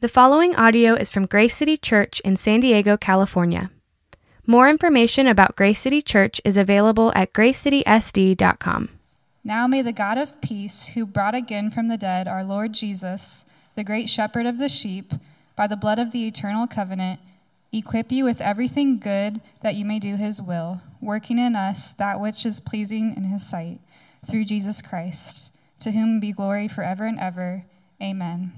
The following audio is from Grace City Church in San Diego, California. More information about Grace City Church is available at gracecitysd.com. Now may the God of peace, who brought again from the dead our Lord Jesus, the great shepherd of the sheep, by the blood of the eternal covenant, equip you with everything good that you may do his will, working in us that which is pleasing in his sight, through Jesus Christ, to whom be glory forever and ever. Amen.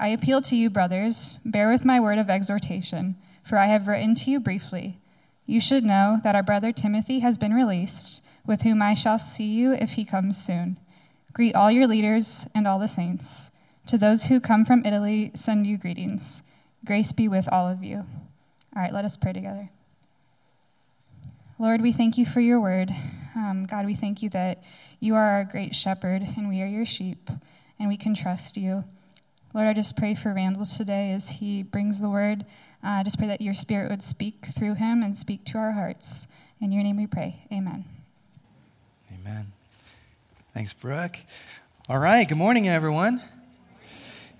I appeal to you, brothers, bear with my word of exhortation, for I have written to you briefly. You should know that our brother Timothy has been released, with whom I shall see you if he comes soon. Greet all your leaders and all the saints. To those who come from Italy, send you greetings. Grace be with all of you. All right, let us pray together. Lord, we thank you for your word. Um, God, we thank you that you are our great shepherd and we are your sheep, and we can trust you. Lord, I just pray for Randall today as he brings the word. Uh, I just pray that your spirit would speak through him and speak to our hearts. In your name we pray. Amen. Amen. Thanks, Brooke. All right, good morning, everyone.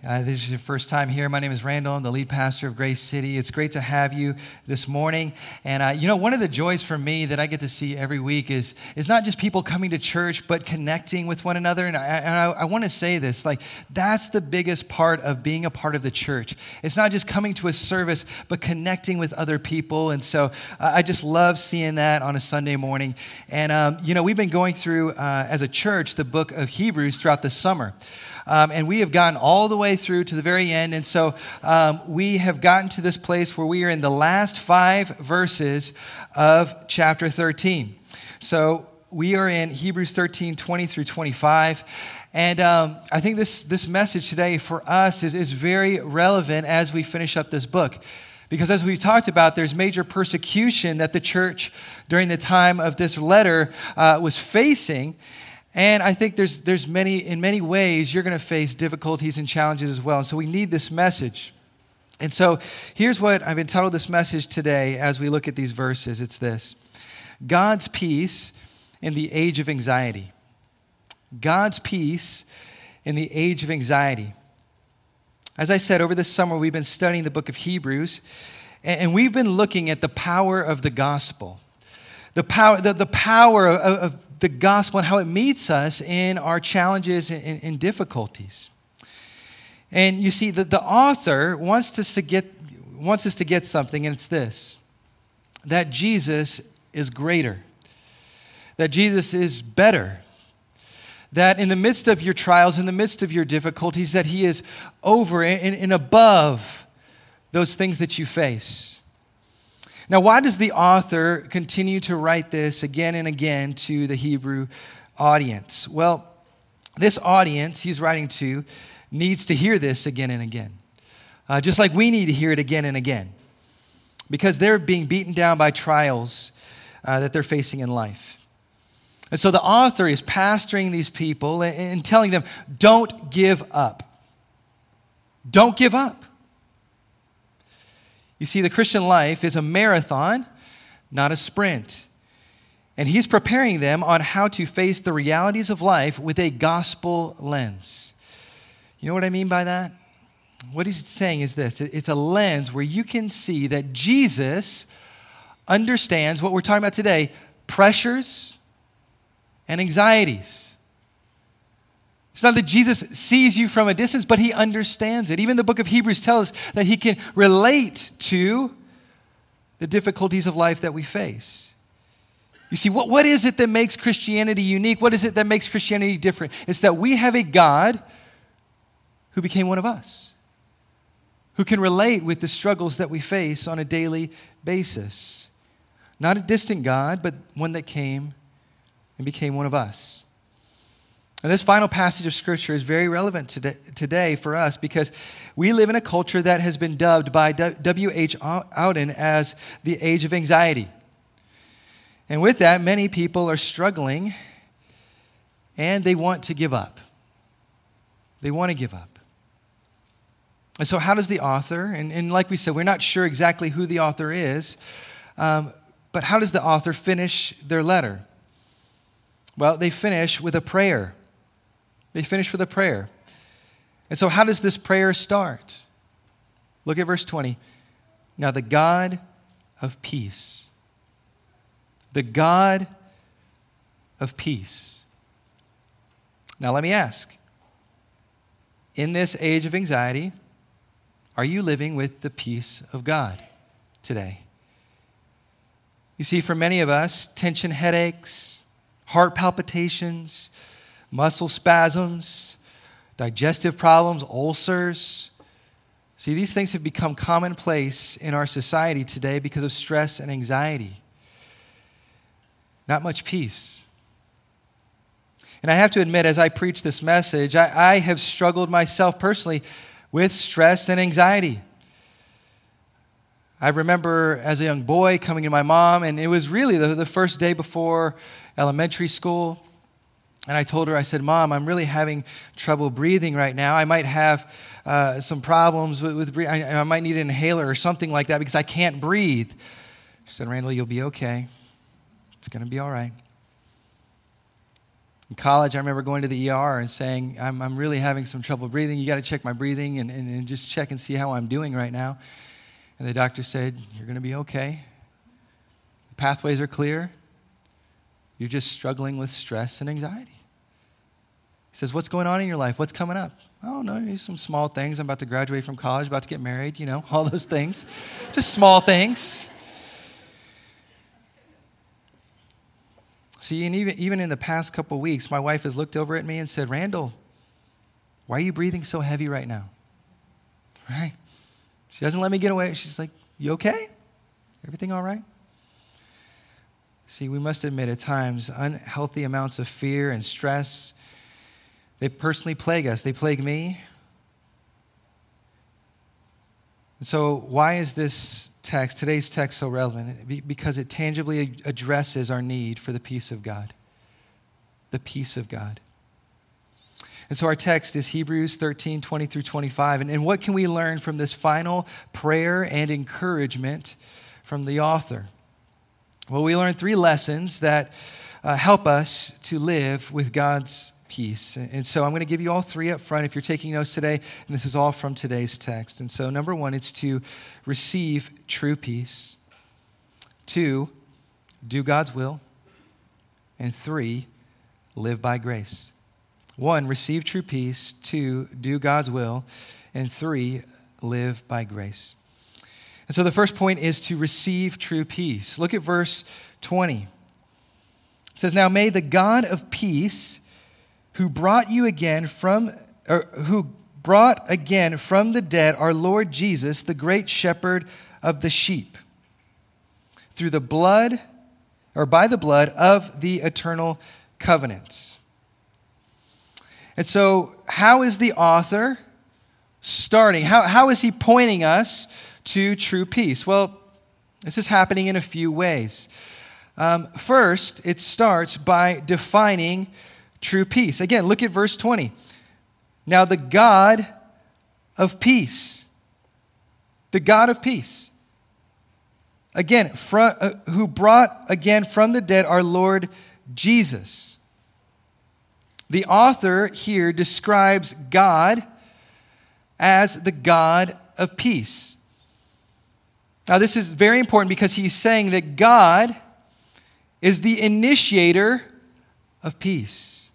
Uh, this is your first time here. My name is Randall. I'm the lead pastor of Grace City. It's great to have you this morning. And uh, you know, one of the joys for me that I get to see every week is, is not just people coming to church, but connecting with one another. And I, and I, I want to say this like, that's the biggest part of being a part of the church. It's not just coming to a service, but connecting with other people. And so uh, I just love seeing that on a Sunday morning. And, um, you know, we've been going through, uh, as a church, the book of Hebrews throughout the summer. Um, and we have gotten all the way through to the very end. And so um, we have gotten to this place where we are in the last five verses of chapter 13. So we are in Hebrews 13, 20 through 25. And um, I think this, this message today for us is, is very relevant as we finish up this book. Because as we've talked about, there's major persecution that the church during the time of this letter uh, was facing. And I think there's, there's many, in many ways, you're going to face difficulties and challenges as well. And so we need this message. And so here's what I've entitled this message today as we look at these verses it's this God's peace in the age of anxiety. God's peace in the age of anxiety. As I said, over this summer, we've been studying the book of Hebrews, and we've been looking at the power of the gospel. The power, the, the power of, of the gospel and how it meets us in our challenges and, and difficulties. And you see, that the author wants us to get wants us to get something, and it's this that Jesus is greater, that Jesus is better, that in the midst of your trials, in the midst of your difficulties, that He is over and, and above those things that you face. Now, why does the author continue to write this again and again to the Hebrew audience? Well, this audience he's writing to needs to hear this again and again, uh, just like we need to hear it again and again, because they're being beaten down by trials uh, that they're facing in life. And so the author is pastoring these people and, and telling them, don't give up. Don't give up. You see, the Christian life is a marathon, not a sprint. And he's preparing them on how to face the realities of life with a gospel lens. You know what I mean by that? What he's saying is this it's a lens where you can see that Jesus understands what we're talking about today pressures and anxieties. It's not that Jesus sees you from a distance, but he understands it. Even the book of Hebrews tells us that he can relate to the difficulties of life that we face. You see, what, what is it that makes Christianity unique? What is it that makes Christianity different? It's that we have a God who became one of us, who can relate with the struggles that we face on a daily basis. Not a distant God, but one that came and became one of us. And this final passage of Scripture is very relevant today, for us because we live in a culture that has been dubbed by W.H. Auden as the age of anxiety. And with that, many people are struggling and they want to give up. They want to give up. And so, how does the author, and, and like we said, we're not sure exactly who the author is, um, but how does the author finish their letter? Well, they finish with a prayer. They finish with a prayer. And so, how does this prayer start? Look at verse 20. Now, the God of peace, the God of peace. Now, let me ask in this age of anxiety, are you living with the peace of God today? You see, for many of us, tension headaches, heart palpitations, muscle spasms, digestive problems, ulcers. See, these things have become commonplace in our society today because of stress and anxiety. Not much peace. And I have to admit, as I preach this message, I, I have struggled myself personally with stress and anxiety. I remember as a young boy coming to my mom, and it was really the, the first day before elementary school. And I told her, I said, Mom, I'm really having trouble breathing right now. I might have uh, some problems with, with breathing. I, I might need an inhaler or something like that because I can't breathe. She said, Randall, you'll be okay. It's going to be all right. In college, I remember going to the ER and saying, I'm, I'm really having some trouble breathing. You got to check my breathing and, and, and just check and see how I'm doing right now. And the doctor said, You're going to be okay. The pathways are clear. You're just struggling with stress and anxiety. He says, What's going on in your life? What's coming up? Oh, no, some small things. I'm about to graduate from college, about to get married, you know, all those things. just small things. See, and even, even in the past couple weeks, my wife has looked over at me and said, Randall, why are you breathing so heavy right now? Right? She doesn't let me get away. She's like, You okay? Everything all right? See, we must admit at times unhealthy amounts of fear and stress, they personally plague us. They plague me. And so, why is this text, today's text, so relevant? Because it tangibly addresses our need for the peace of God. The peace of God. And so our text is Hebrews 13, 20 through 25. And, and what can we learn from this final prayer and encouragement from the author? Well, we learn three lessons that uh, help us to live with God's peace. And so I'm going to give you all three up front if you're taking notes today, and this is all from today's text. And so, number one, it's to receive true peace. Two, do God's will. And three, live by grace. One, receive true peace. Two, do God's will. And three, live by grace. And so the first point is to receive true peace. Look at verse 20. It says, Now may the God of peace who brought you again from, or who brought again from the dead our Lord Jesus, the great shepherd of the sheep, through the blood, or by the blood of the eternal covenant. And so, how is the author starting? How, how is he pointing us to true peace? Well, this is happening in a few ways. Um, first, it starts by defining true peace. Again, look at verse 20. Now, the God of peace, the God of peace, again, from, uh, who brought again from the dead our Lord Jesus. The author here describes God as the God of peace. Now, this is very important because he's saying that God is the initiator of peace.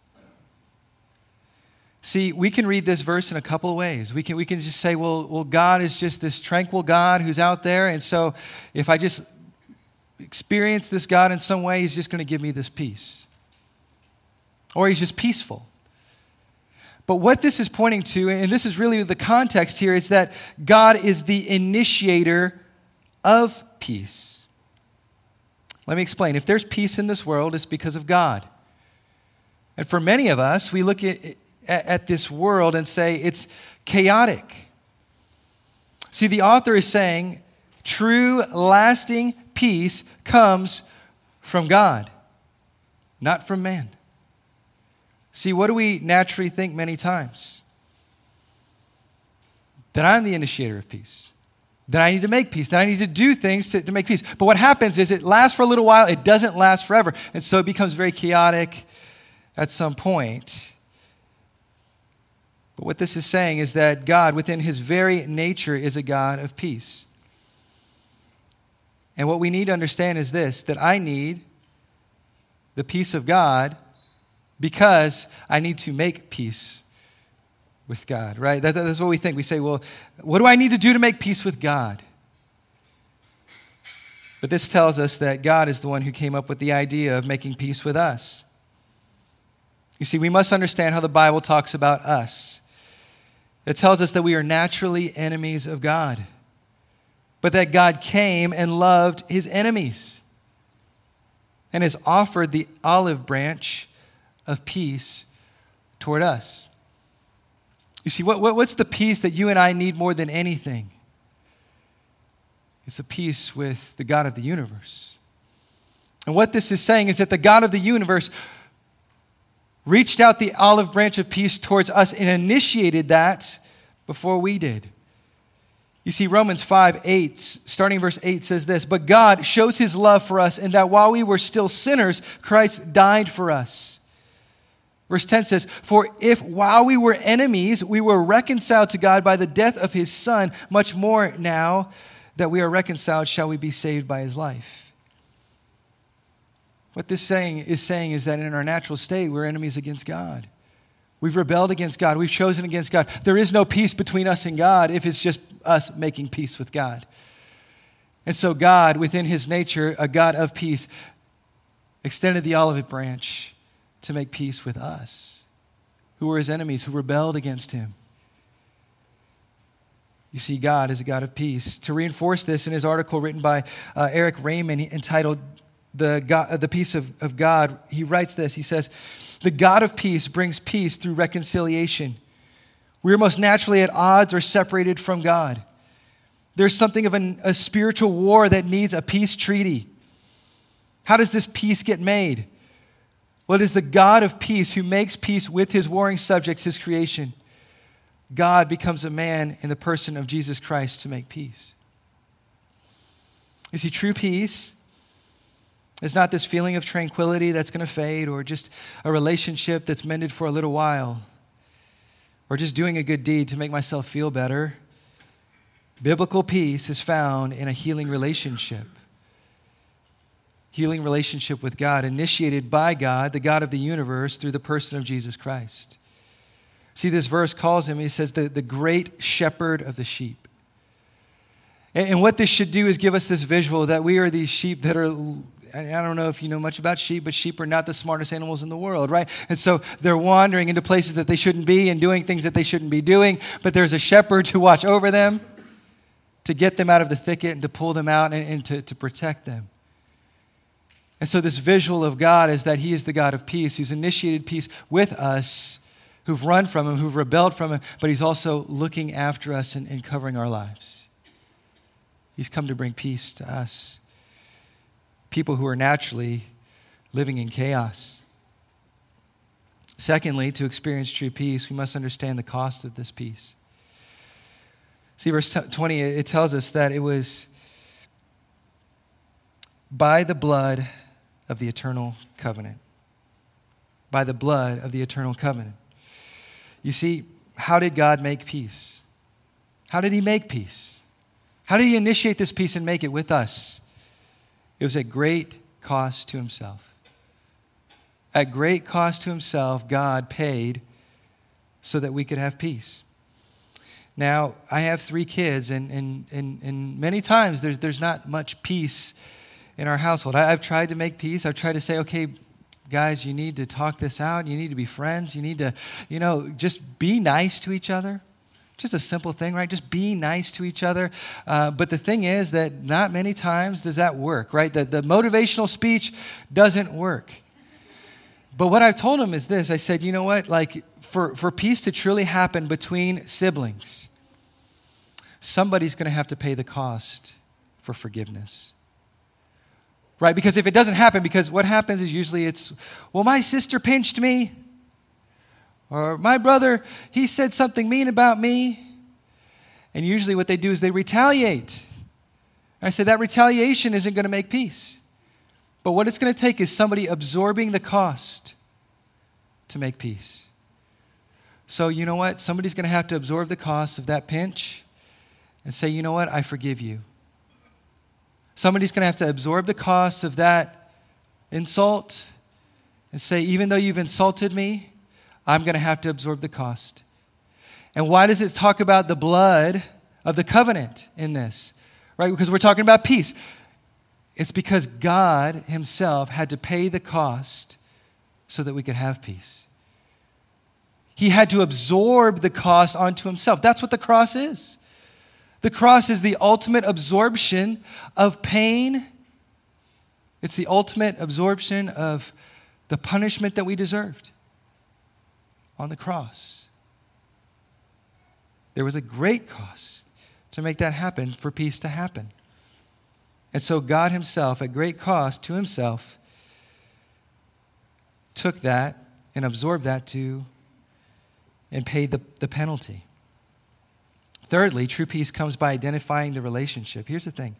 See, we can read this verse in a couple of ways. We can, we can just say, well, well, God is just this tranquil God who's out there. And so if I just experience this God in some way, he's just going to give me this peace. Or he's just peaceful. But what this is pointing to, and this is really the context here, is that God is the initiator of peace. Let me explain. If there's peace in this world, it's because of God. And for many of us, we look at at, at this world and say it's chaotic. See, the author is saying true, lasting peace comes from God, not from man. See, what do we naturally think many times? That I'm the initiator of peace. That I need to make peace. That I need to do things to, to make peace. But what happens is it lasts for a little while, it doesn't last forever. And so it becomes very chaotic at some point. But what this is saying is that God, within his very nature, is a God of peace. And what we need to understand is this that I need the peace of God because I need to make peace with God, right? That, that's what we think. We say, well, what do I need to do to make peace with God? But this tells us that God is the one who came up with the idea of making peace with us. You see, we must understand how the Bible talks about us. It tells us that we are naturally enemies of God, but that God came and loved his enemies and has offered the olive branch of peace toward us. You see, what, what, what's the peace that you and I need more than anything? It's a peace with the God of the universe. And what this is saying is that the God of the universe reached out the olive branch of peace towards us and initiated that before we did. You see, Romans 5 8, starting verse 8, says this But God shows his love for us in that while we were still sinners, Christ died for us. Verse 10 says, For if while we were enemies, we were reconciled to God by the death of his Son, much more now that we are reconciled, shall we be saved by his life. What this saying is saying is that in our natural state, we're enemies against God. We've rebelled against God. We've chosen against God. There is no peace between us and God if it's just us making peace with God. And so, God, within his nature, a God of peace, extended the olive branch to make peace with us, who were his enemies, who rebelled against him. You see, God is a God of peace. To reinforce this, in his article written by uh, Erik Raymond entitled the, God, the Peace of, of God, he writes this. He says, The God of peace brings peace through reconciliation. We are most naturally at odds or separated from God. There's something of an, a spiritual war that needs a peace treaty. How does this peace get made? Well, it is the God of peace who makes peace with his warring subjects, his creation. God becomes a man in the person of Jesus Christ to make peace. You see, true peace is not this feeling of tranquility that's going to fade or just a relationship that's mended for a little while or just doing a good deed to make myself feel better. Biblical peace is found in a healing relationship. Healing relationship with God, initiated by God, the God of the universe, through the person of Jesus Christ. See, this verse calls him, he says, the, the great shepherd of the sheep. And, and what this should do is give us this visual that we are these sheep that are I don't know if you know much about sheep, but sheep are not the smartest animals in the world, right? And so they're wandering into places that they shouldn't be and doing things that they shouldn't be doing, but there's a shepherd to watch over them, to get them out of the thicket and to pull them out and, and to, to protect them. And so, this visual of God is that He is the God of peace, who's initiated peace with us who've run from him, who've rebelled from him, but he's also looking after us and, and covering our lives. He's come to bring peace to us, people who are naturally living in chaos. Secondly, to experience true peace, we must understand the cost of this peace. See, verse 20, it tells us that it was by the blood of the eternal covenant. By the blood of the eternal covenant. You see, how did God make peace? How did He make peace? How did He initiate this peace and make it with us? It was at great cost to Himself. At great cost to Himself, God paid so that we could have peace. Now, I have three kids, and, and, and, and many times there's, there's not much peace in our household. I, have tried to make peace. I've tried to say, okay, guys, you need to talk this out. You need to be friends. You need to, you know, just be nice to each other. Just a simple thing, right? Just be nice to each other. Uh, but the thing is that not many times does that work, right? The, the motivational speech doesn't work. But what I've told them is this I said, you know what? Like, for, for peace to truly happen between siblings, somebody's going to have to pay the cost for forgiveness right? Because if it doesn't happen, because what happens is usually it's, well, my sister pinched me, or my brother, he said something mean about me. And usually what they do is they retaliate. And I say that retaliation isn't going to make peace. But what it's going to take is somebody absorbing the cost to make peace. So, you know what? Somebody's going to have to absorb the cost of that pinch and say, you know what? I forgive you. Somebody's going to have to absorb the cost of that insult and say, even though you've insulted me, I'm going to have to absorb the cost. And why does it talk about the blood of the covenant in this? Right? Because we're talking about peace. It's because God Himself had to pay the cost so that we could have peace. He had to absorb the cost onto Himself. That's what the cross is. The cross is the ultimate absorption of pain, it's the ultimate absorption of the punishment that we deserved on the cross. There was a great cost to make that happen, for peace to happen. And so God Himself, at great cost to Himself, took that and absorbed that to and paid the, the penalty. Thirdly, true peace comes by identifying the relationship. Here's the thing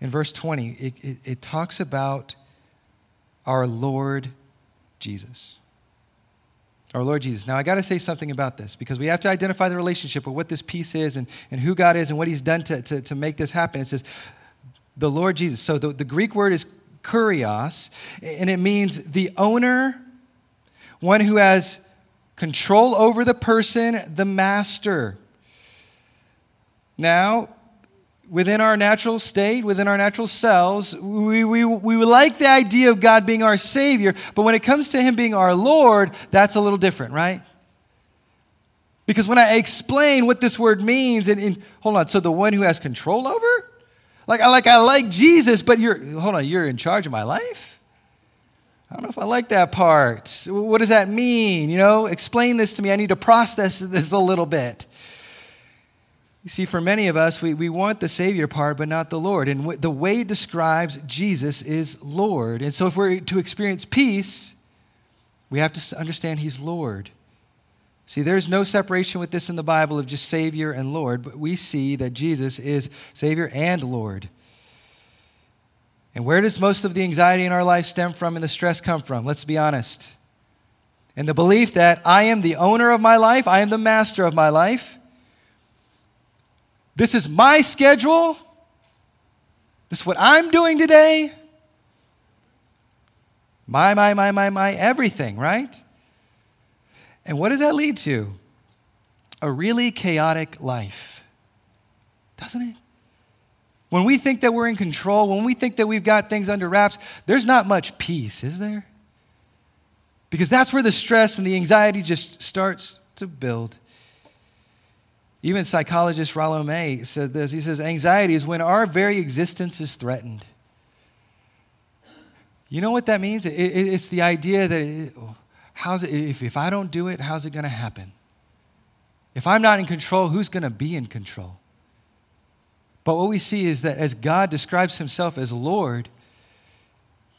in verse 20, it, it, it talks about our Lord Jesus. Our Lord Jesus. Now, I got to say something about this because we have to identify the relationship with what this peace is and, and who God is and what He's done to, to, to make this happen. It says, the Lord Jesus. So the, the Greek word is kurios, and it means the owner, one who has control over the person, the master. Now, within our natural state, within our natural selves, we, we, we like the idea of God being our Savior, but when it comes to Him being our Lord, that's a little different, right? Because when I explain what this word means, and, and hold on, so the one who has control over? Like I like I like Jesus, but you're hold on, you're in charge of my life? I don't know if I like that part. What does that mean? You know, explain this to me. I need to process this a little bit. You see, for many of us, we, we want the Savior part, but not the Lord. And w- the way it describes Jesus is Lord. And so, if we're to experience peace, we have to understand He's Lord. See, there's no separation with this in the Bible of just Savior and Lord, but we see that Jesus is Savior and Lord. And where does most of the anxiety in our life stem from and the stress come from? Let's be honest. And the belief that I am the owner of my life, I am the master of my life. This is my schedule. This is what I'm doing today. My, my, my, my, my, everything, right? And what does that lead to? A really chaotic life, doesn't it? When we think that we're in control, when we think that we've got things under wraps, there's not much peace, is there? Because that's where the stress and the anxiety just starts to build. Even psychologist Rollo May said this. He says, Anxiety is when our very existence is threatened. You know what that means? It, it, it's the idea that it, how's it, if, if I don't do it, how's it going to happen? If I'm not in control, who's going to be in control? But what we see is that as God describes himself as Lord,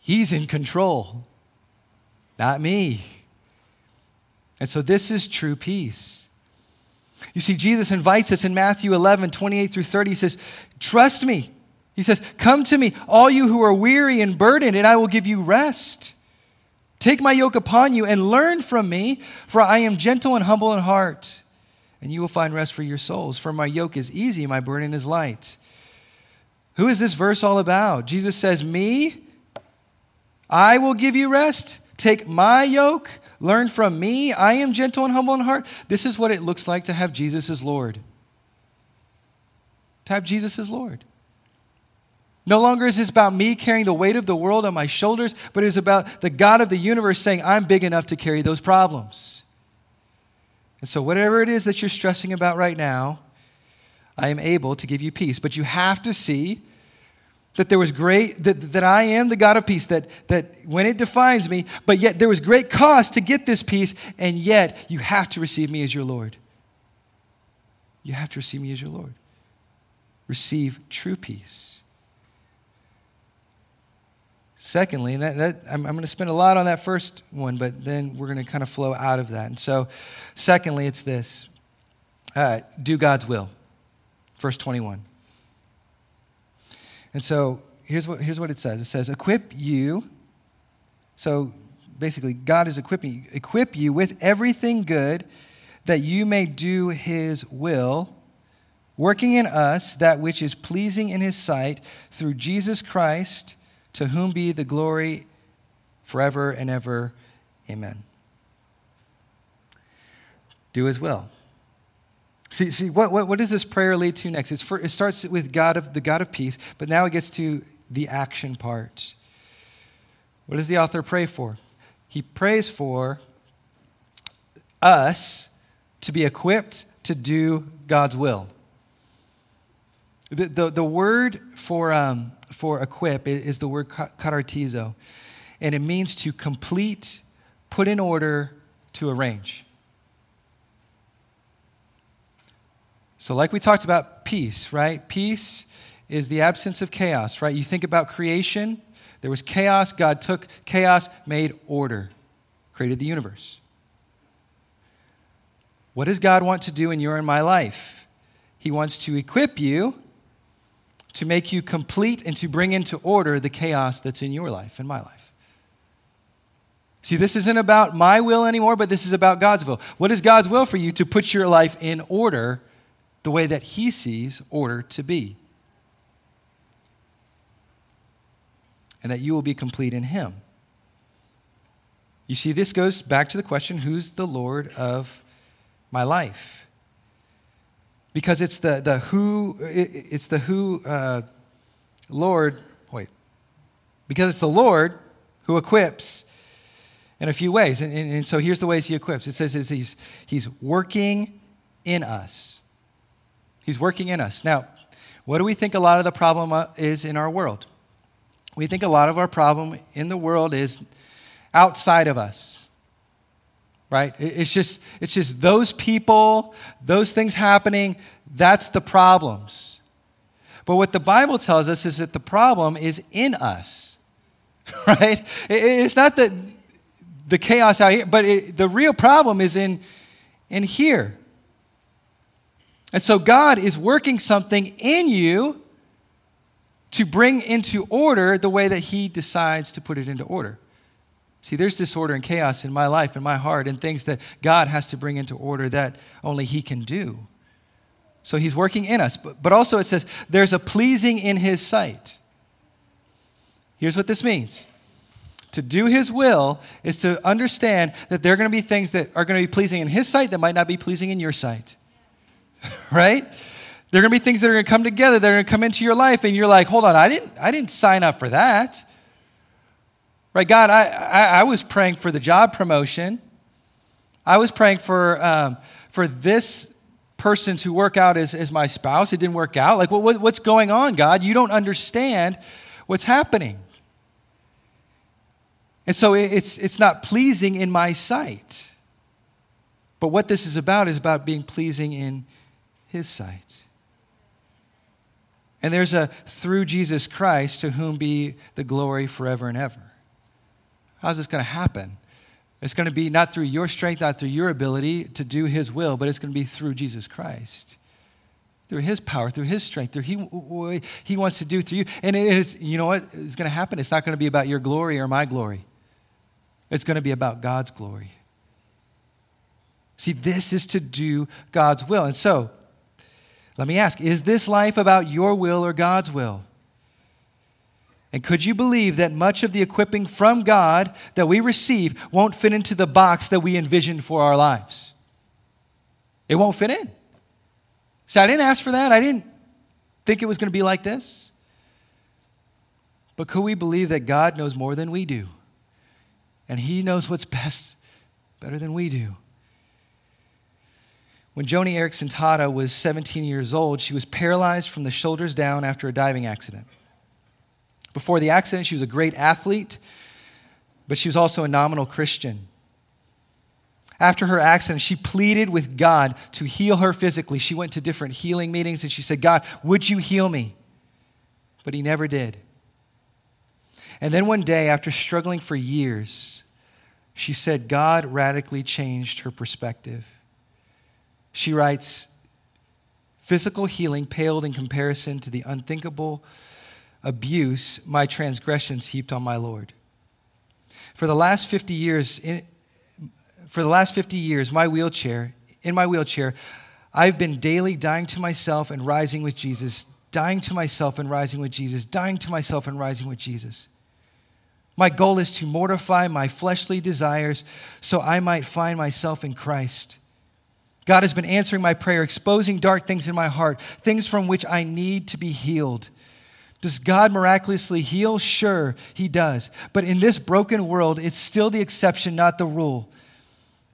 he's in control, not me. And so this is true peace. You see, Jesus invites us in Matthew 11, 28 through 30. He says, Trust me. He says, Come to me, all you who are weary and burdened, and I will give you rest. Take my yoke upon you and learn from me, for I am gentle and humble in heart, and you will find rest for your souls. For my yoke is easy, my burden is light. Who is this verse all about? Jesus says, Me, I will give you rest. Take my yoke, learn from me. I am gentle and humble in heart. This is what it looks like to have Jesus as Lord. To have Jesus as Lord. No longer is this about me carrying the weight of the world on my shoulders, but it is about the God of the universe saying, I'm big enough to carry those problems. And so, whatever it is that you're stressing about right now, I am able to give you peace. But you have to see that there was great, that, that I am the God of peace, that, that when it defines me, but yet there was great cost to get this peace, and yet you have to receive me as your Lord. You have to receive me as your Lord. Receive true peace. Secondly, and that, that I'm, I'm going to spend a lot on that first one, but then we're going to kind of flow out of that. And so, secondly, it's this uh, do God's will. Verse 21. And so, here's what, here's what it says it says, equip you. So, basically, God is equipping equip you with everything good that you may do his will, working in us that which is pleasing in his sight through Jesus Christ, to whom be the glory forever and ever. Amen. Do his will. See, see what, what, what does this prayer lead to next? For, it starts with God of the God of peace, but now it gets to the action part. What does the author pray for? He prays for us to be equipped to do God's will. The, the, the word for, um, for equip is the word katartizo, and it means to complete, put in order, to arrange. So, like we talked about peace, right? Peace is the absence of chaos, right? You think about creation, there was chaos. God took chaos, made order, created the universe. What does God want to do in your and my life? He wants to equip you to make you complete and to bring into order the chaos that's in your life and my life. See, this isn't about my will anymore, but this is about God's will. What is God's will for you? To put your life in order the way that He sees order to be. And that you will be complete in Him. You see, this goes back to the question who's the Lord of my life? Because it's the, the who, it's the who, uh, Lord, wait. Because it's the Lord who equips in a few ways. And, and, and so here's the ways he equips it says he's, he's working in us. He's working in us. Now, what do we think a lot of the problem uh, is in our world? We think a lot of our problem in the world is outside of us. Right? It's just it's just those people, those things happening, that's the problems. But what the Bible tells us is that the problem is in us. Right? It's not that the chaos out here, but it, the real problem is in in here. And so God is working something in you to bring into order the way that He decides to put it into order. See, there's disorder and chaos in my life, in my heart, and things that God has to bring into order that only He can do. So He's working in us. But, but also it says, there's a pleasing in His sight. Here's what this means to do His will is to understand that there are going to be things that are going to be pleasing in His sight that might not be pleasing in your sight. right? There are going to be things that are going to come together that are going to come into your life, and you're like, hold on, I didn't, I didn't sign up for that. Right, God, I, I, I was praying for the job promotion. I was praying for, um, for this person to work out as, as my spouse. It didn't work out. Like, what, what's going on, God? You don't understand what's happening. And so it's, it's not pleasing in my sight. But what this is about is about being pleasing in his sight. And there's a through Jesus Christ to whom be the glory forever and ever. How's this going to happen? It's going to be not through your strength, not through your ability to do his will, but it's going to be through Jesus Christ. Through his power, through his strength, through he, he wants to do through you. And it's, you know what is going to happen? It's not going to be about your glory or my glory. It's going to be about God's glory. See, this is to do God's will. And so, let me ask is this life about your will or God's will? And could you believe that much of the equipping from God that we receive won't fit into the box that we envisioned for our lives? It won't fit in. See, I didn't ask for that. I didn't think it was going to be like this. But could we believe that God knows more than we do? And He knows what's best better than we do. When Joni Eareckson Tada was 17 years old, she was paralyzed from the shoulders down after a diving accident. Before the accident, she was a great athlete, but she was also a nominal Christian. After her accident, she pleaded with God to heal her physically. She went to different healing meetings and she said, God, would you heal me? But He never did. And then one day, after struggling for years, she said God radically changed her perspective. She writes Physical healing paled in comparison to the unthinkable abuse my transgressions heaped on my Lord. For the last 50 years, in, for the last 50 years, my wheelchair in my wheelchair, I've been daily dying to myself and rising with Jesus, dying to myself and rising with Jesus, dying to myself and rising with Jesus. My goal is to mortify my fleshly desires so I might find myself in Christ. God has been answering my prayer, exposing dark things in my heart, things from which I need to be healed. Does God miraculously heal? Sure, He does. But in this broken world, it's still the exception, not the rule.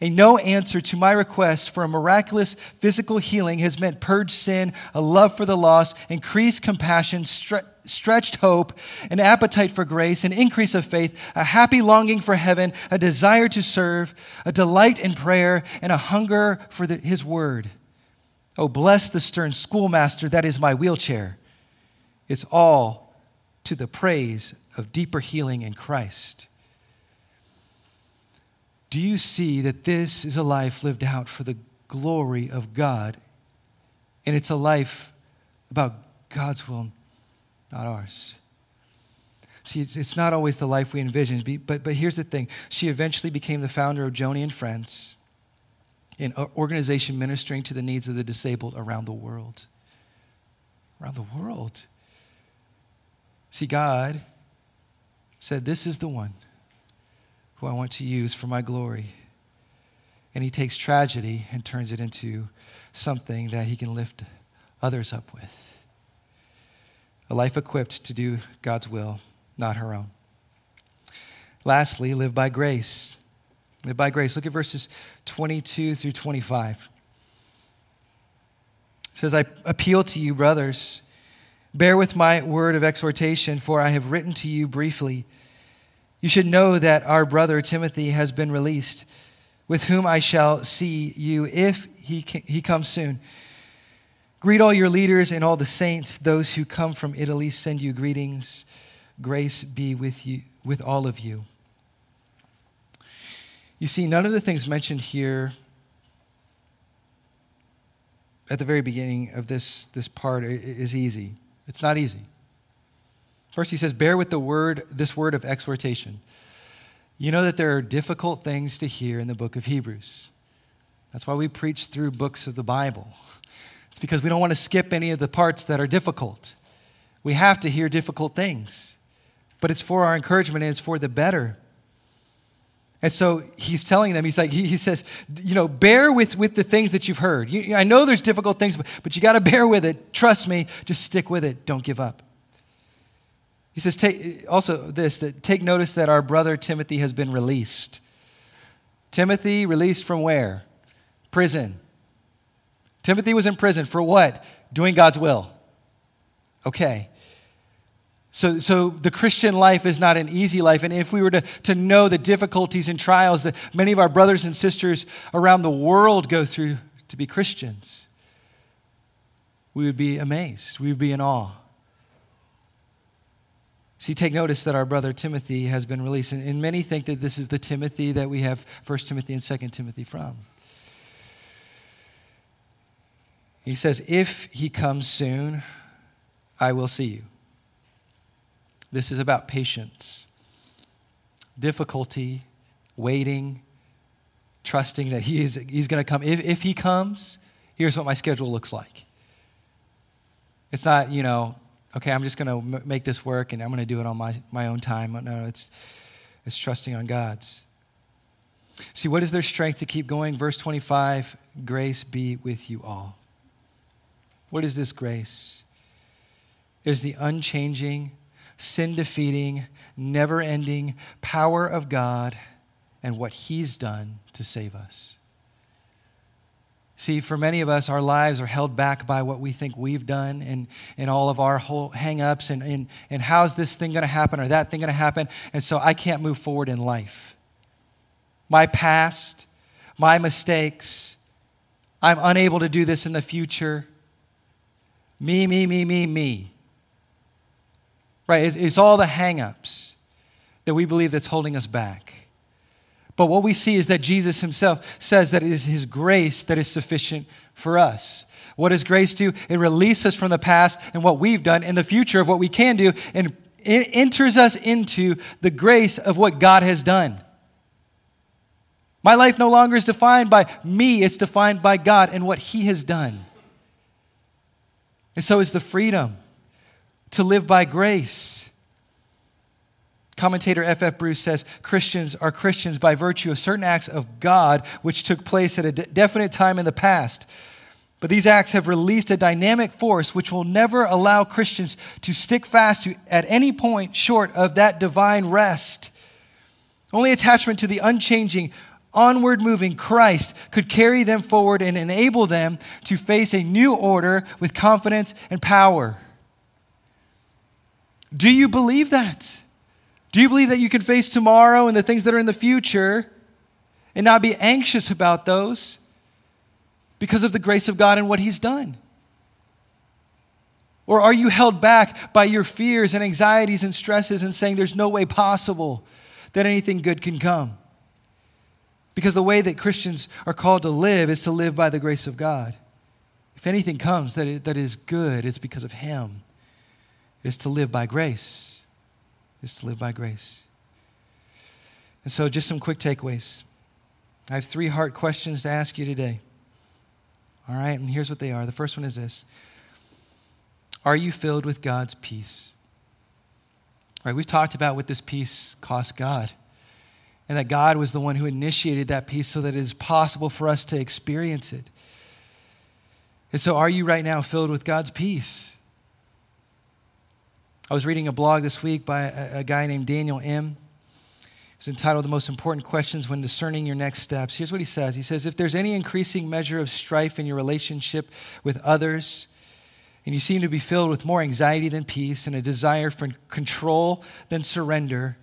A no answer to my request for a miraculous physical healing has meant purged sin, a love for the lost, increased compassion, stre- stretched hope, an appetite for grace, an increase of faith, a happy longing for heaven, a desire to serve, a delight in prayer, and a hunger for the, His word. Oh, bless the stern schoolmaster that is my wheelchair. It's all to the praise of deeper healing in Christ. Do you see that this is a life lived out for the glory of God? And it's a life about God's will, not ours. See, it's not always the life we envision, but, but here's the thing. She eventually became the founder of Joni and Friends, an organization ministering to the needs of the disabled around the world. Around the world. See, God said, This is the one who I want to use for my glory. And he takes tragedy and turns it into something that he can lift others up with. A life equipped to do God's will, not her own. Lastly, live by grace. Live by grace. Look at verses 22 through 25. It says, I appeal to you, brothers, bear with my word of exhortation, for I have written to you briefly you should know that our brother Timothy has been released, with whom I shall see you if he, he comes soon. Greet all your leaders and all the saints. Those who come from Italy send you greetings. Grace be with you, with all of you. You see, none of the things mentioned here at the very beginning of this, this part is easy. It's not easy. First, he says, bear with the word, this word of exhortation. You know that there are difficult things to hear in the book of Hebrews. That's why we preach through books of the Bible. It's because we don't want to skip any of the parts that are difficult. We have to hear difficult things, but it's for our encouragement and it's for the better. And so he's telling them, he's like, he, he says, you know, bear with, with the things that you've heard. You, I know there's difficult things, but, but you got to bear with it. Trust me, just stick with it. Don't give up. He says, take, also this, that take notice that our brother Timothy has been released. Timothy released from where? Prison. Timothy was in prison for what? Doing God's will. Okay. So, so the Christian life is not an easy life. And if we were to, to know the difficulties and trials that many of our brothers and sisters around the world go through to be Christians, we would be amazed. We would be in awe. See, take notice that our brother Timothy has been released. And, and many think that this is the Timothy that we have 1 Timothy and 2 Timothy from. He says, If he comes soon, I will see you. This is about patience, difficulty, waiting, trusting that he is, he's going to come. If, if he comes, here's what my schedule looks like. It's not, you know, okay, I'm just going to m- make this work and I'm going to do it on my, my own time. No, it's, it's trusting on God's. See, what is their strength to keep going? Verse 25 grace be with you all. What is this grace? It is the unchanging, sin defeating, never ending power of God and what He's done to save us. See, for many of us, our lives are held back by what we think we've done and, and all of our whole hang ups and, and, and how's this thing going to happen or that thing going to happen. And so I can't move forward in life. My past, my mistakes, I'm unable to do this in the future. Me, me, me, me, me. Right? It's, it's all the hang ups that we believe that's holding us back. But what we see is that Jesus himself says that it is his grace that is sufficient for us. What does grace do? It releases us from the past and what we've done and the future of what we can do and it enters us into the grace of what God has done. My life no longer is defined by me, it's defined by God and what He has done. And so is the freedom to live by grace. Commentator F.F. Bruce says Christians are Christians by virtue of certain acts of God which took place at a de- definite time in the past. But these acts have released a dynamic force which will never allow Christians to stick fast to, at any point short of that divine rest. Only attachment to the unchanging, onward moving Christ could carry them forward and enable them to face a new order with confidence and power. Do you believe that? Do you believe that you can face tomorrow and the things that are in the future and not be anxious about those because of the grace of God and what He's done? Or are you held back by your fears and anxieties and stresses and saying there's no way possible that anything good can come? Because the way that Christians are called to live is to live by the grace of God. If anything comes that, it, that is good, it's because of Him. It is to live by grace. It is to live by grace. And so, just some quick takeaways. I have three heart questions to ask you today. All right, and here's what they are. The first one is this Are you filled with God's peace? All right, we've talked about what this peace cost God and that God was the one who initiated that peace so that it is possible for us to experience it. And so, are you right now filled with God's peace? I was reading a blog this week by a, guy named Daniel Im. It's entitled The Most Important Questions When Discerning Your Next Steps. Here's what he says He says, If there's any increasing measure of strife in your relationship with others, and you seem to be filled with more anxiety than peace and a desire for control than surrender,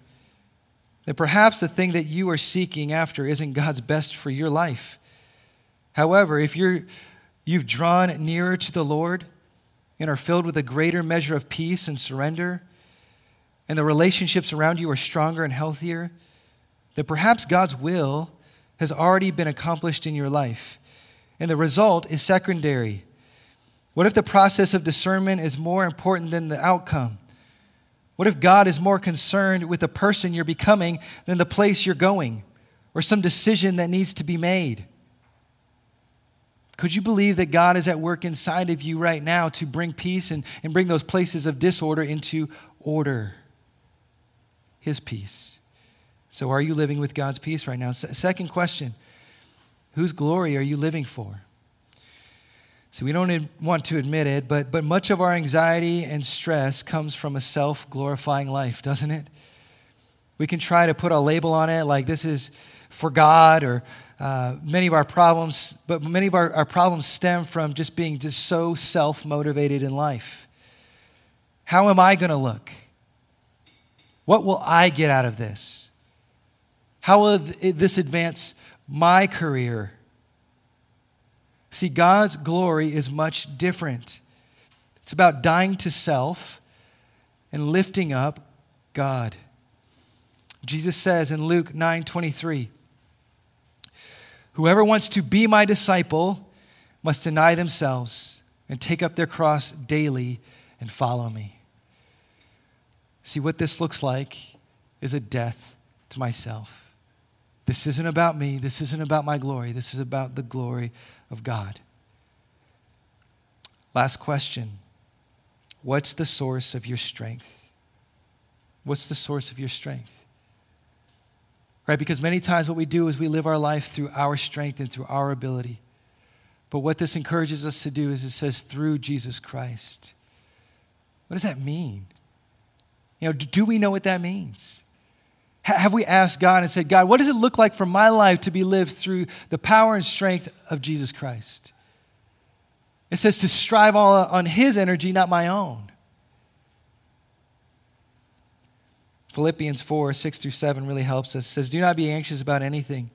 that perhaps the thing that you are seeking after isn't God's best for your life. However, if you're, you've drawn nearer to the Lord and are filled with a greater measure of peace and surrender, and the relationships around you are stronger and healthier, that perhaps God's will has already been accomplished in your life. And the result is secondary. What if the process of discernment is more important than the outcome? What if God is more concerned with the person you're becoming than the place you're going or some decision that needs to be made? Could you believe that God is at work inside of you right now to bring peace and, and bring those places of disorder into order? His peace. So, are you living with God's peace right now? S- second question Whose glory are you living for? So we don't want to admit it, but, but much of our anxiety and stress comes from a self glorifying life, doesn't it? We can try to put a label on it like this is for God or uh, many of our problems, but many of our, our problems stem from just being just so self motivated in life. How am I going to look? What will I get out of this? How will this advance my career? See, God's glory is much different. It's about dying to self and lifting up God. Jesus says in Luke 9 23, Whoever wants to be my disciple must deny themselves and take up their cross daily and follow me. See, what this looks like is a death to myself. This isn't about me. This isn't about my glory. This is about the glory of God. Last question What's the source of your strength? What's the source of your strength? Right? Because many times what we do is we live our life through our strength and through our ability. But what this encourages us to do is it says through Jesus Christ. What does that mean? You know, do we know what that means? Have we asked God and said, God, what does it look like for my life to be lived through the power and strength of Jesus Christ? It says to strive all on His energy, not my own. Philippians 4 6 through 7 really helps us. It says, Do not be anxious about anything,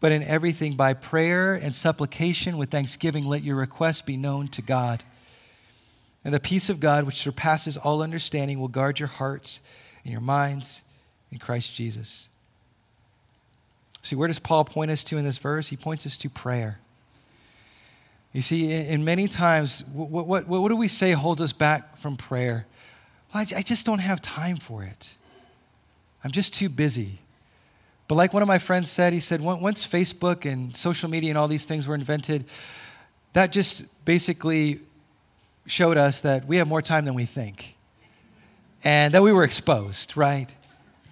but in everything, by prayer and supplication with thanksgiving, let your requests be known to God. And the peace of God, which surpasses all understanding, will guard your hearts and your minds in Christ Jesus. See, where does Paul point us to in this verse? He points us to prayer. You see, in many times, what, what, what do we say holds us back from prayer? Well, I, I just don't have time for it. I'm just too busy. But like one of my friends said, he said, once Facebook and social media and all these things were invented, that just basically showed us that we have more time than we think and that we were exposed, right?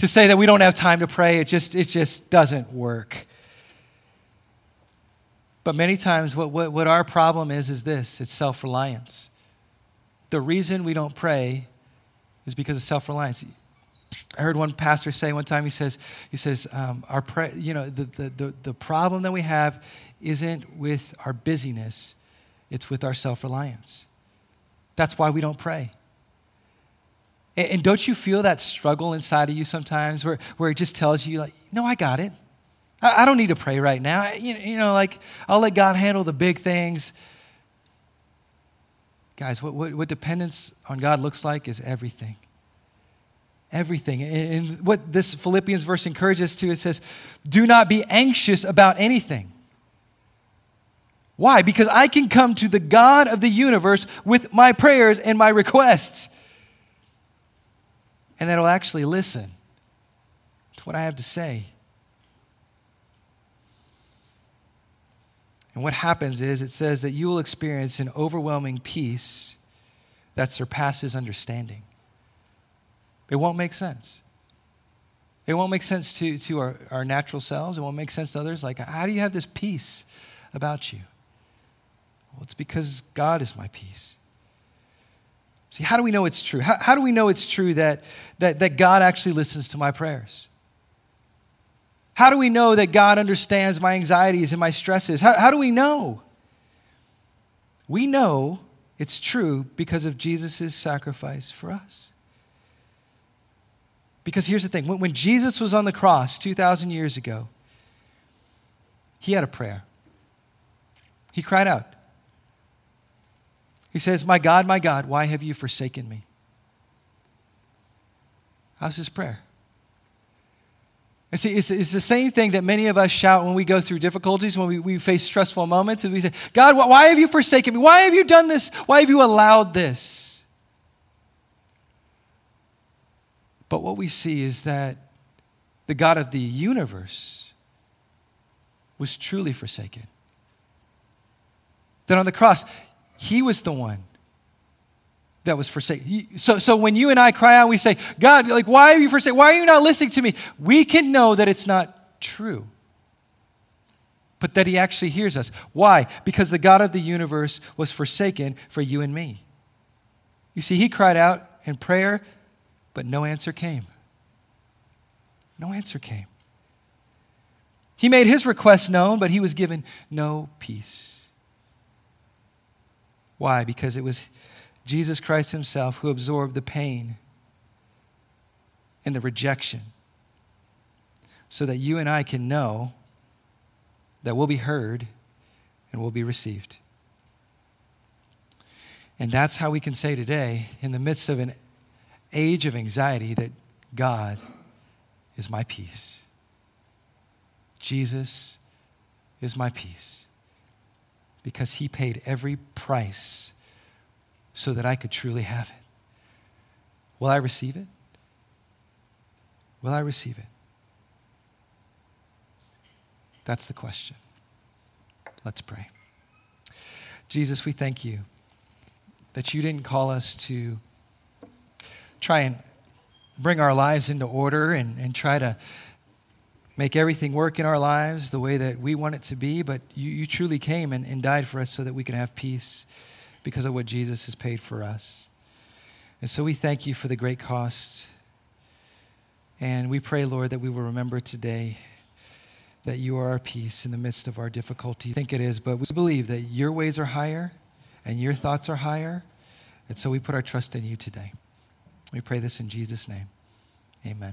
To say that we don't have time to pray, it just, it just doesn't work. But many times, what, what, what our problem is, is this it's self reliance. The reason we don't pray is because of self reliance. I heard one pastor say one time, he says, he says um, our pray, you know, the, the, the, the problem that we have isn't with our busyness, it's with our self reliance. That's why we don't pray. And, and, don't you feel that struggle inside of you sometimes where, where it just tells you, like, no, I got it. I, I don't need to pray right now. You, you know, like, I'll let God handle the big things. Guys, what, what, what dependence on God looks like is everything. Everything. And what this Philippians verse encourages to, it says, do not be anxious about anything. Why? Because I can come to the God of the universe with my prayers and my requests. And that'll actually listen to what I have to say. And what happens is it says that you will experience an overwhelming peace that surpasses understanding. It won't make sense. It won't make sense to, to our, our natural selves. It won't make sense to others. Like, how do you have this peace about you? Well, it's because God is my peace. See, how do we know it's true? How, how do we know it's true that, that, that God actually listens to my prayers? How do we know that God understands my anxieties and my stresses? How, how do we know? We know it's true because of Jesus' sacrifice for us. Because here's the thing when, when Jesus was on the cross 2,000 years ago, he had a prayer. He cried out. He says, My God, my God, why have you forsaken me? How's his prayer? And see, it's, it's, the same thing that many of us shout when we go through difficulties, when we, we face stressful moments, and we say, God, why have you forsaken me? Why have you done this? Why have you allowed this? But what we see is that the God of the universe was truly forsaken. That on the cross, he was the one that was forsaken. So, so when you and I cry out, we say, God, like, why are you forsaken? Why are you not listening to me? We can know that it's not true, but that He actually hears us. Why? Because the God of the universe was forsaken for you and me. You see, He cried out in prayer, but no answer came. No answer came. He made His request known, but He was given no peace. Why? Because it was Jesus Christ Himself, who absorbed the pain and the rejection, so that you and I can know that we'll be heard and we'll be received. And that's how we can say today, in the midst of an age of anxiety, that God is my peace. Jesus is my peace because he paid every price so that I could truly have it. Will I receive it? Will I receive it? That's the question. Let's pray. Jesus, we thank you that you didn't call us to try and bring our lives into order and, and try to make everything work in our lives the way that we want it to be, but you, you truly came and, and died for us so that we can have peace because of what Jesus has paid for us. And so we thank you for the great cost. And we pray, Lord, that we will remember today that you are our peace in the midst of our difficulty. I think it is, but we believe that your ways are higher and your thoughts are higher. And so we put our trust in you today. We pray this in Jesus' name. Amen.